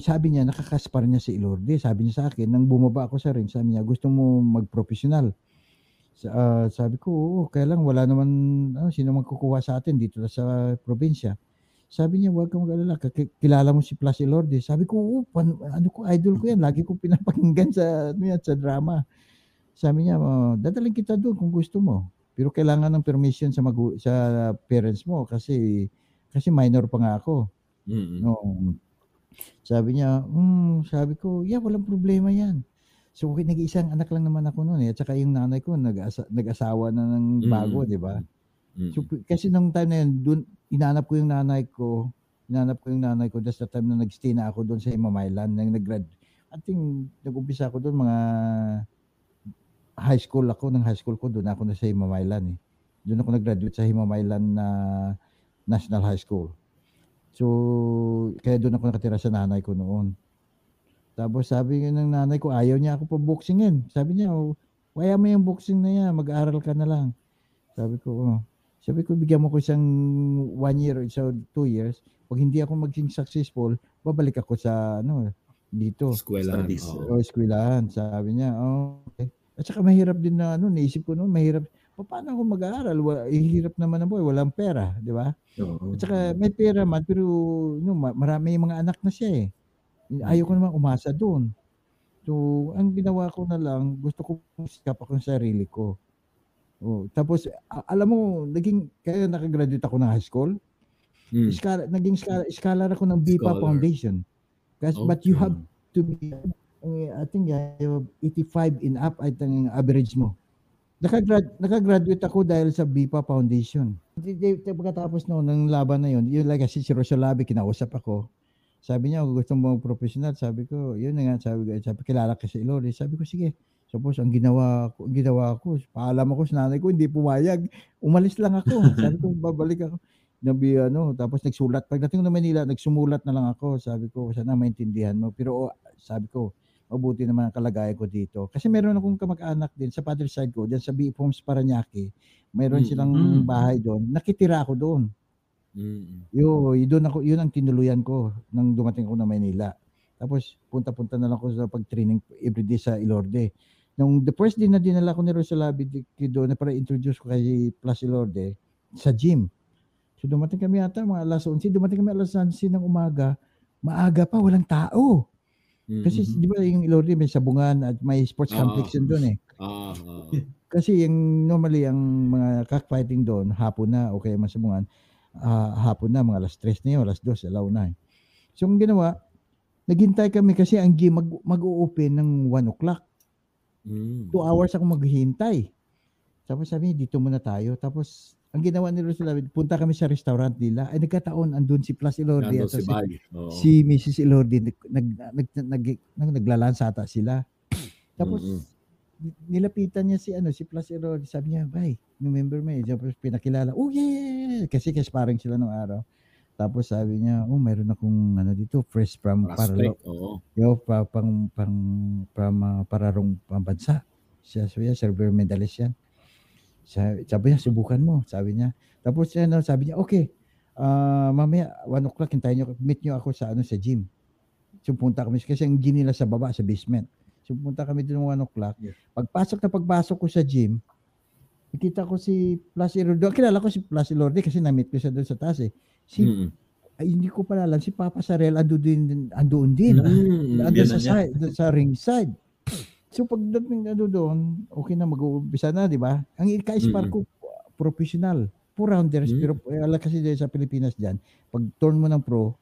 sabi niya, nakakaspar niya si Lourdes. Sabi niya sa akin, nang bumaba ako sa ring, sabi niya, gusto mo mag-professional uh, sabi ko, oo, kaya lang wala naman, ano, sino man kukuha sa atin dito sa probinsya. Sabi niya, huwag kang mag-alala, kilala mo si Placi Lourdes. Sabi ko, oo, pan, ano ko, idol ko yan, lagi kong pinapakinggan sa, ano yan, sa drama. Sabi niya, oh, dadaling kita doon kung gusto mo. Pero kailangan ng permission sa magu- sa parents mo kasi kasi minor pa nga ako. Mm-hmm. No. Sabi niya, mm, sabi ko, yeah, walang problema yan. So, nag-iisang anak lang naman ako noon eh. At saka yung nanay ko, nag-asa, nag-asawa na ng bago, mm. di ba? Mm. So, kasi nung time na yun, dun, inanap ko yung nanay ko, inanap ko yung nanay ko, that's the time na nag-stay na ako doon sa Himamaylan, nang nag-grad, I think nag-umpisa ako doon mga high school ako, ng high school ko doon ako na sa Himamaylan eh. Doon ako nag-graduate sa Himamaylan na National High School. So, kaya doon ako nakatira sa nanay ko noon. Tapos sabi nga ng nanay ko, ayaw niya ako pa boxingin. Sabi niya, oh, kaya mo yung boxing na yan, mag-aaral ka na lang. Sabi ko, oh. Sabi ko, bigyan mo ko isang one year or so, two years. Pag hindi ako maging successful, babalik ako sa, ano, dito. Eskwelahan. Studies. oo. O, eskwelahan. Sabi niya, oh, okay. At saka mahirap din na, ano, naisip ko noon, mahirap. Pa- Paano ako mag-aaral? Wa- Ihirap naman ang buhay. Walang pera, di ba? Oo. At saka may pera man, pero no, ma- marami yung mga anak na siya eh. Ayaw ko naman umasa doon. So, ang ginawa ko na lang, gusto ko sikap ako sa sarili ko. Oh, tapos, alam mo, naging, kaya nakagraduate ako ng high school. Mm. Scholar, naging scholar, scholar ako ng BIPA Scholar. Foundation. Kasi, But you Okay. have to be, eh, I think, have 85 in up, I think, average mo. Nakagrad, nakagraduate ako dahil sa BIPA Foundation. Pagkatapos noon, ng laban na yun, yun like si Rosalabi, kinausap ako. Sabi niya, kung gusto mo professional, sabi ko, yun na nga, sabi ko, sabi, kilala ka sa Ilori. Sabi ko, sige. Suppose, ang ginawa ko, ang ginawa ko, paalam ako sa nanay ko, hindi pumayag. Umalis lang ako. sabi ko, babalik ako. Nabi, ano, tapos nagsulat. Pagdating na Manila, nagsumulat na lang ako. Sabi ko, sana maintindihan mo. Pero oh, sabi ko, mabuti naman ang kalagayan ko dito. Kasi meron akong kamag-anak din sa father side ko, dyan sa B. Homes Paranaque. Mayroon Mm, silang mm. bahay doon. Nakitira ako doon. Mm. Yo, yun doon ako, yun ang tinuluyan ko nang dumating ako na Manila. Tapos punta-punta na lang ako sa pag-training everyday sa Ilorde. Nung the first day na dinala ko ni Rosalabi doon na para introduce ko kay Plus Ilorde sa gym. So dumating kami ata mga alas 11, dumating kami alas 11 ng umaga, maaga pa, walang tao. Mm. Kasi di ba yung Ilorde may sabungan at may sports Ah. complex yun doon eh. Ah. Kasi yung normally ang mga cockfighting doon, hapon na o kaya masabungan, ah, hapon na, mga alas 3 na yun, alas 2, alaw na. eh. So ang ginawa, naghintay kami kasi ang gym mag, mag-open ng 1 o'clock. Mm. 2 hours ako maghihintay. Tapos sabi, dito muna tayo. Tapos ang ginawa ni Rosela, punta kami sa restaurant nila. Ay nagkataon, andun si Plus Ilordi Nandun at si si, si Mrs. Ilordi. Nag, nag, nag, nag, nag, naglalans ata sila. Tapos Mm-mm. Nilapitan niya si ano si Plus Ilordi. Sabi niya, "Bay, remember me?" Tapos pinakilala. Oh, yeah, yeah, yeah." Kasi kasparang sila nung araw. Tapos sabi niya, "Oh, mayroon akong ano dito, fresh from Prospect. Oo. yo pa, pang pang from uh, pararong pambansa." Siya siya silver medalist yan. Sabi, sabi niya, subukan mo, sabi niya. Tapos ano, sabi niya, okay, ah mamaya, 1 o'clock, hintayin niyo, meet niyo ako sa ano sa gym. So punta kami, kasi ang gym nila sa baba, sa basement. So punta kami doon 1 o'clock. Yeah. Pagpasok na pagpasok ko sa gym, nakita ko si Plus Ilorde. Kilala ko si Plus Ilorde kasi na-meet ko siya doon sa taas eh. Si, Mm-mm. ay, hindi ko pala alam, si Papa Sarel andoon din, andoon din. Mm. Andun sa, side, sa ring side. So pagdating ano doon, okay na mag-uumpisa na, di ba? Ang ika-spar ko, professional. Four rounders, Mm. pero ala kasi dyan sa Pilipinas dyan, pag turn mo ng pro,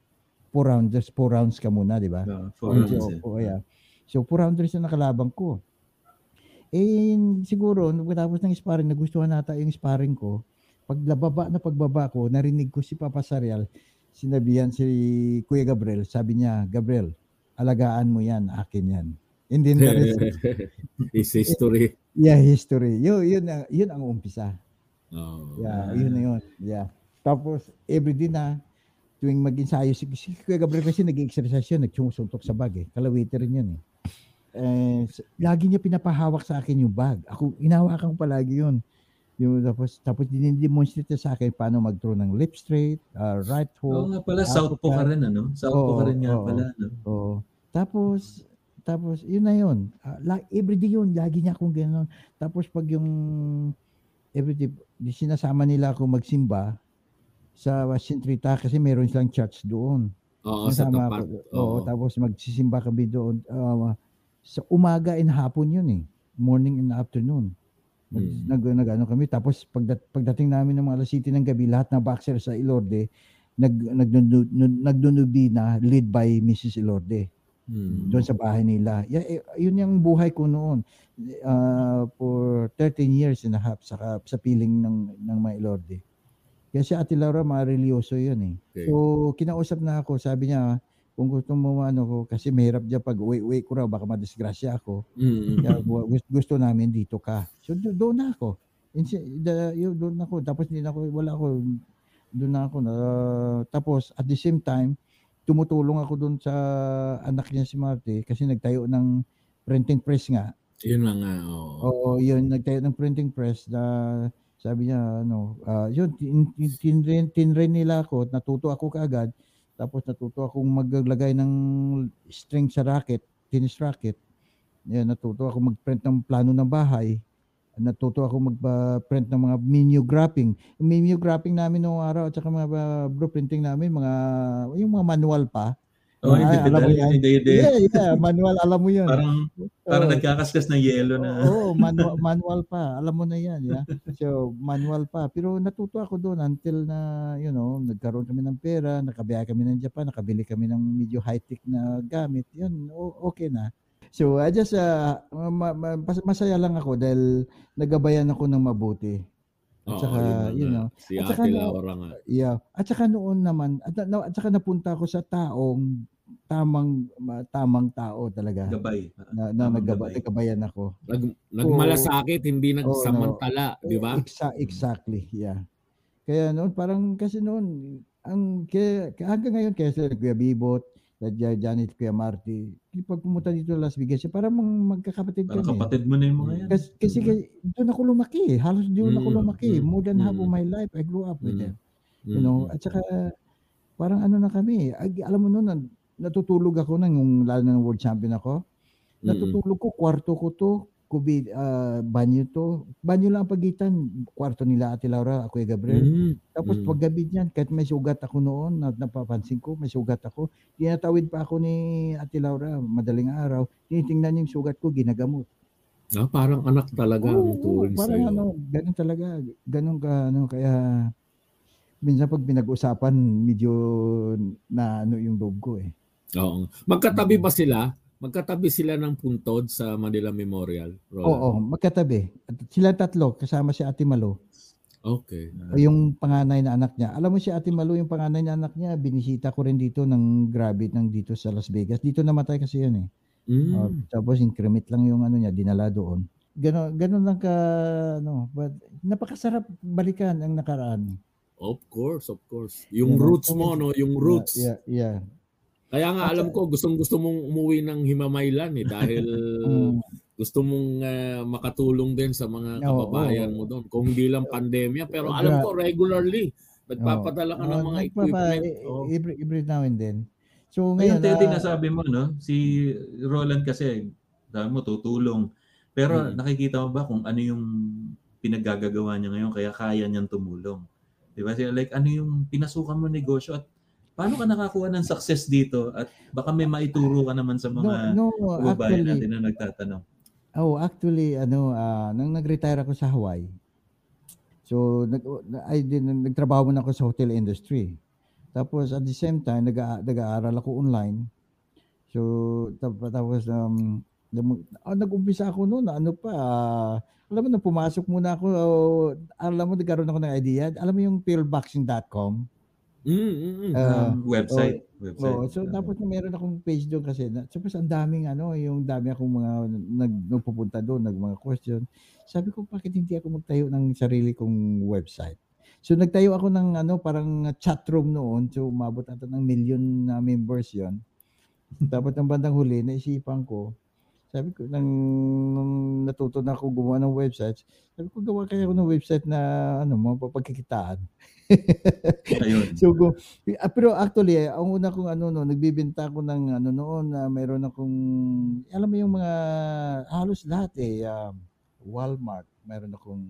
four rounders, four rounds ka muna, di ba? Ah, four Oh, rounds, so, eh. oh, yeah. So, four rounders na nakalaban ko. Eh, siguro, nung tapos ng sparring, nagustuhan nata yung sparring ko. Paglababa na pagbaba ko, narinig ko si Papa Sarial, sinabihan si Kuya Gabriel, sabi niya, Gabriel, alagaan mo yan, akin yan. And then, the rest, His history. yeah, history. Yun, yun, ang- yun ang umpisa. Oh. Yeah, yun na yun. Yeah. Tapos, everyday na, tuwing mag-ensayo, si, si Kuya Gabriel kasi nag-exercise yun, nagsusuntok sa bag eh. Kalawite rin yun eh. Eh, lagi niya pinapahawak sa akin yung bag. Ako, inahawakan ko palagi yun. Yung, tapos, tapos dinidemonstrate niya sa akin paano mag-throw ng lip straight, uh, right Oo hook. nga pala, Out Southpaw ka ka. rin, ano? Southpaw ka Oo, rin nga oo. pala, no? Oo. Tapos, tapos, yun na yun. Ah, la- everyday yun, lagi niya akong gano'n. Tapos pag yung, everyday, di sinasama nila ako magsimba sa Sintrita kasi meron silang church doon. Oo, sa Sinasama tapat. ako- Oo. Oo, tapos magsisimba kami doon. Ah, sa umaga and hapon yun eh. Morning and afternoon. Nag, Mm. nag, nag- ano kami. Tapos pagdat, pagdating namin ng mga alas 7 ng gabi, lahat na boxer sa Ilorde, nag, nagdunu- nagdunubi na lead by Mrs. Ilorde Mm. doon sa bahay nila. Yeah, eh, yun yung buhay ko noon. Uh, for 13 years and a half sa, sa piling ng, ng mga Ilorde. Kasi Ate Laura, mga religyoso yun eh. Okay. So, kinausap na ako, sabi niya, kung gusto mo ano ko kasi mahirap diyan pag uwi-uwi ko raw baka madisgrasya ako. Mm. Kaya gu- gus- gusto namin dito ka. So do- doon na ako. Insi- the- yun, doon ako. Tapos hindi na ako wala ako doon na ako na tapos at the same time tumutulong ako doon sa anak niya si Marte kasi nagtayo ng printing press nga. Yun lang nga. oo. Oo, yun nagtayo ng printing press na sabi niya ano, ah, yun tin, tin, tinrain, tinrain nila ako, natuto ako kaagad. Tapos natuto akong maglagay ng string sa racket, tennis racket. Yan, natuto ako mag-print ng plano ng bahay. Natuto ako mag-print ng mga menu graphing. Menu graphing namin noong araw at saka mga uh, blueprinting namin, mga yung mga manual pa. Oh, Ay, hindi pedal, hindi, hindi. Yeah, yeah, manual, alam mo yun. Parang, parang Oo. nagkakaskas ng yelo na. Oo, manual, manual pa. Alam mo na yan, yeah. So, manual pa. Pero natuto ako doon until na, you know, nagkaroon kami ng pera, nakabiya kami ng Japan, nakabili kami ng medyo high-tech na gamit. Yun, okay na. So, I just, uh, masaya lang ako dahil nagabayan ako ng mabuti. At saka, yun you know, Si at saka Ate Laura nga. Yeah. At saka noon naman, at, na- at saka napunta ako sa taong tamang ma- tamang tao talaga. Gabay. Na, na Tamang nagaba, gabay. nagkabayan ako. Nag, nagmalasakit, hindi nagsamantala, di ba? Exa- exactly, yeah. Kaya noon, parang kasi noon, ang kaya, kaya hanggang ngayon, kaya sila Kuya Bibot, Janet, Kuya Marty, pag pumunta dito sa Las Vegas, parang mga magkakapatid Parang kami. kapatid mo na yung mga yan. Kasi, kasi kay- doon ako lumaki. eh. Halos doon ako Mm, lumaki. mm, More than half of mm. my life, I grew up with Mm. them. You know, Mm. at saka parang ano na kami, ag- alam mo noon, nat- natutulog ako nang yung lalo na ng world champion ako. Mm. Natutulog ko, kwarto ko to, kubi, ah, banyo to. Banyo lang ang pagitan, kwarto nila Ate Laura, ako Gabriel. Mm. Tapos Mm. paggabi niyan, kahit may sugat ako noon, na, napapansin ko, may sugat ako. Tinatawid pa ako ni Ate Laura, madaling araw. Tinitingnan niya yung sugat ko, ginagamot. Ah, parang anak talaga ang Oo, turing parang sa'yo. ano, ganun talaga. Ganun ka, ano, kaya minsan pag pinag-usapan, medyo na ano yung loob ko eh. Oo. Magkatabi ba sila? Magkatabi sila ng puntod sa Manila Memorial, Roland? Oo, magkatabi. At sila tatlo, kasama si Ate Malo. Okay. O yung panganay na anak niya. Alam mo si Ate Malo, yung panganay na anak niya, binisita ko rin dito ng Gravit ng dito sa Las Vegas. Dito namatay kasi yun eh. Mm. Uh, tapos increment lang yung ano niya, dinala doon. Ganon, ganon lang ka, ano, but napakasarap balikan ang nakaraan. Of course, of course. Yung Yeah, roots mo, no? Yung roots. Yeah, yeah. Kaya nga alam ko, gustong gusto mong umuwi ng Himamaylan eh dahil Mm, gusto mong ah, makatulong din sa mga kababayan mo doon. Kung hindi lang pandemya, pero alam ko regularly nagpapadala ka ng mga equipment. Oh. every, every now and then. So Ngayon, ngayon, Teddy, ah, nasabi mo, no? Si Roland kasi, sabi mo, tutulong. Pero Mm. nakikita mo ba kung ano yung pinaggagawa niya ngayon kaya kaya niyang tumulong? Di ba? Siya, Like, ano yung pinasukan mo negosyo at paano ka nakakuha ng success dito at baka may maituro ka naman sa no, mga no, kababayan actually, natin na nagtatanong. oh, actually, ano, ah, nang nag-retire ako sa Hawaii, so, nag, I din, nagtrabaho muna ako sa hotel industry. Tapos, at the same time, nag, nag-aaral ako online. So, tap- tapos, um, ah, nag-umpisa ako noon, ano pa, ah, alam mo na pumasok muna ako, oh, alam mo, nagkaroon ako ng idea. Alam mo yung pillboxing.com? Mm, mm, mm. Ah, Um, website. website. Oo, so tapos na meron akong page doon kasi na, tapos ang daming ano, yung dami akong mga nag nagpupunta doon, nag mga question. Sabi ko bakit hindi ako magtayo ng sarili kong website. So nagtayo ako ng ano parang chat room noon. So umabot ata ng million na members 'yon. Tapos ng bandang huli naisipan ko, sabi ko nang, nung natuto na ako gumawa ng websites, sabi ko gawa kaya ako ng website na ano, mapapagkikitaan. Ayun. So, go, ah, pero actually, eh, ang una kong ano no, nagbibenta ako ng ano noon na mayroon akong alam mo yung mga halos lahat eh um, Walmart, mayroon akong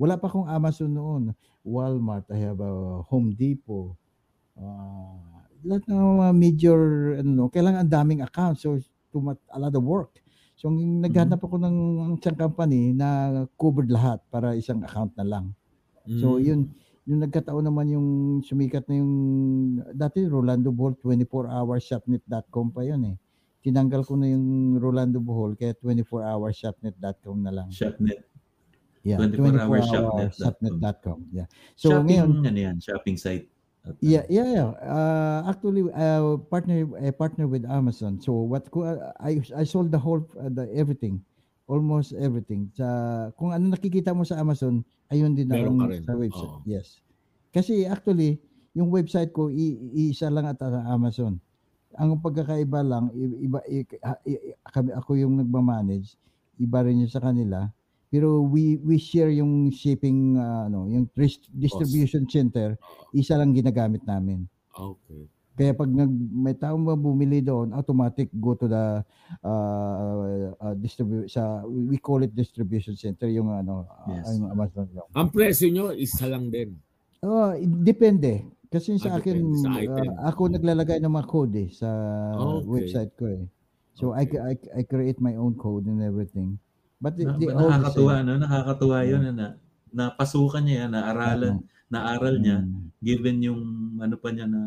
wala pa akong Amazon noon. Walmart, I have a Home Depot. ah, lahat ng mga major ano no, kailangan ang daming accounts so too much, a lot of work. So ang naghanap ako ng isang company na covered lahat para isang account na lang. So Mm. yun, yung nagkataon naman yung sumikat na yung dati Rolando Bohol 24hourshopnet.com pa yun eh. Tinanggal ko na yung Rolando Bohol kaya 24hourshopnet.com na lang. Shopnet. Yeah, 24hourshopnet.com. 24hourshopnet.com. Yeah. So shopping, ngayon, ano yan? Shopping site. At, Yeah, yeah, yeah. Uh, actually, uh, partner, I partner with Amazon. So what ko, uh, I I sold the whole, uh, the everything, almost everything. Sa kung ano nakikita mo sa Amazon, ayun din Meron rin. sa website. Oo. Yes. Kasi actually, yung website ko iisa lang at sa Amazon. Ang pagkakaiba lang, iba i- ha- i- kami ako yung nagma-manage, iba rin yung sa kanila. Pero we we share yung shipping uh, ano, yung dis- distribution center isa lang ginagamit namin. Okay. Kaya pag nag, may taong ba bumili doon, automatic go to the uh, uh, distribu- sa we call it distribution center yung ano uh, Yes. yung Amazon yung. Ang presyo nyo, isa lang din. Oh, depende. Kasi sa Ah, akin sa uh, ako naglalagay ng mga code eh, sa Okay. website ko eh. So I, Okay. I I create my own code and everything. But the, the nakakatuwa, no? Nakakatuwa yun na, napasukan niya yan, naaralan, naaral niya, Mm. given yung ano pa niya na,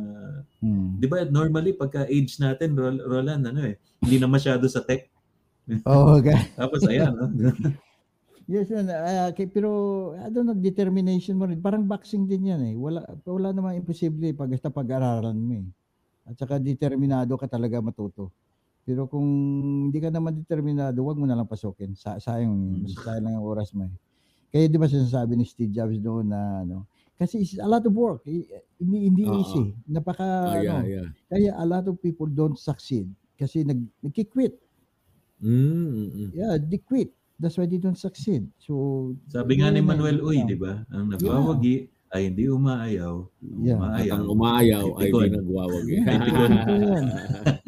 Mm. di ba normally pagka age natin, Rol- Roland, ano eh, hindi na masyado sa tech. Oh, okay. Tapos ayan, no? Yes, yan. ah, kay- pero I don't know, determination mo rin. Parang boxing din yan eh. Wala, wala namang imposible pag basta pag-aralan mo eh. At saka determinado ka talaga matuto. Pero kung hindi ka naman determinado, wag mo na lang pasukin. Sa, sayang, Mm. mas sayang lang yung oras mo eh. Kaya di ba sinasabi ni Steve Jobs doon na ano, kasi it's a lot of work. Hindi, hindi Oo. easy. Napaka, Ah, yeah, ano, yeah. kaya a lot of people don't succeed kasi nag, nagki-quit. Mm, mm, mm. Yeah, they quit. That's why they don't succeed. So, Sabi nga ni Manuel Uy, yeah. di ba? Ang nagwawagi ay hindi umaayaw. Yeah. At Umaayaw. ang umayaw ay Ipikon. di nagwawagi. Yeah, Ipikon. ito yan.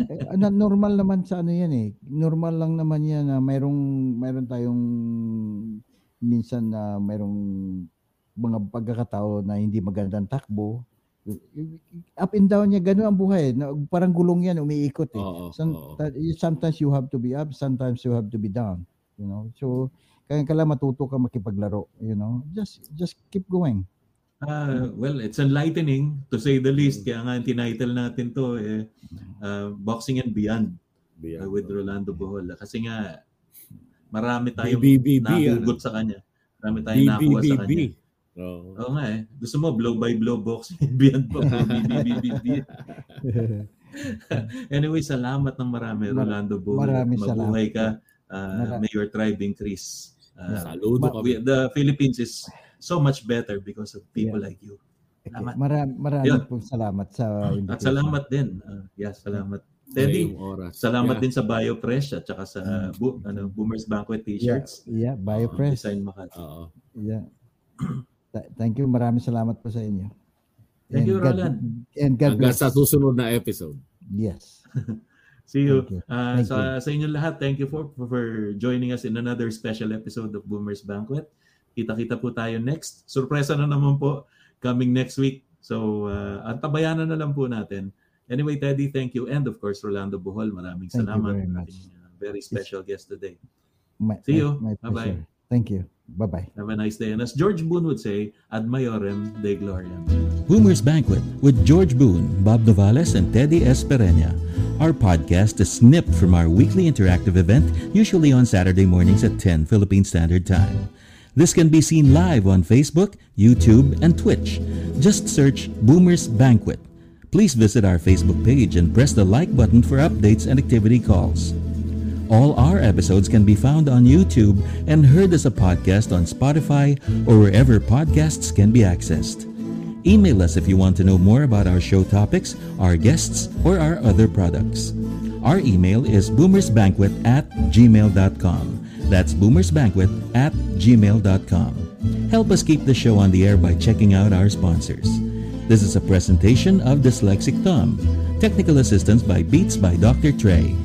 Eh, ano, normal naman sa ano yan eh. Normal lang naman yan na mayroong mayroon tayong minsan na mayroong mga pagkakatao na hindi magandang takbo. Up and down niya, gano'n ang buhay. Na, parang gulong yan, umiikot eh. Some, sometimes you have to be up, sometimes you have to be down. You know? So, kaya kailangan matuto ka makipaglaro. You know? Just just keep going. Ah, well, it's enlightening to say the least. Kaya nga ang tinitle natin to eh, ah, Boxing and Beyond Beyond. uh, with Rolando Bohol. Kasi nga marami tayong BBBB, nahugot sa kanya. Marami tayong nakuha sa kanya. Oo. Oo nga eh. Gusto mo blow by blow boxing and beyond pa. BBBB. anyway, salamat ng marami Mar- Rolando Bohol. maraming Mabuhay salamat. ka. Ah, Mara- may your tribe increase. Ah, Saludo kami. the Philippines is so much better because of people like you. Okay. Salamat. Maram, maraming Yun. pong salamat sa At invitation. salamat din. Ah, yeah, salamat. Teddy, salamat Yeah. din sa BioFresh at saka sa bu- ano, Boomers Banquet Yeah, t-shirts. yeah, BioPress. Design Makati. Oo. Yeah. Th- Thank you. Maraming salamat po sa inyo. Thank you, God, Roland. And God Hanggang bless. sa susunod na episode. Yes. See you. Thank you. Ah, Thank sa, sa inyo lahat, thank you for, for joining us in another special episode of Boomers Banquet. Kita-kita po tayo next. Surpresa na naman po coming next week. So, uh, antabayanan na lang po natin. Anyway, Teddy, thank you. And of course, Rolando Bohol, maraming Thank you salamat. very much. Ating, uh, very special guest today. My, See you. My, Bye-bye. pleasure. Thank you. Bye-bye. Have a nice day. And as George Boone would say, ad maiorem Dei gloriam. Boomer's Banquet with George Boone, Bob Novales, and Teddy Espereña. Our podcast is snipped from our weekly interactive event, usually on Saturday mornings at 10 Philippine Standard Time. This can be seen live on Facebook, YouTube, and Twitch. Just search Boomer's Banquet. Please visit our Facebook page and press the like button for updates and activity calls. All our episodes can be found on YouTube and heard as a podcast on Spotify or wherever podcasts can be accessed. Email us if you want to know more about our show topics, our guests, or our other products. Our email is boomersbanquet at gmail.com. That's boomersbanquet at gmail.com. Help us keep the show on the air by checking out our sponsors. This is a presentation of Dyslexic Thumb. Technical assistance by Beats by Dr. Trey.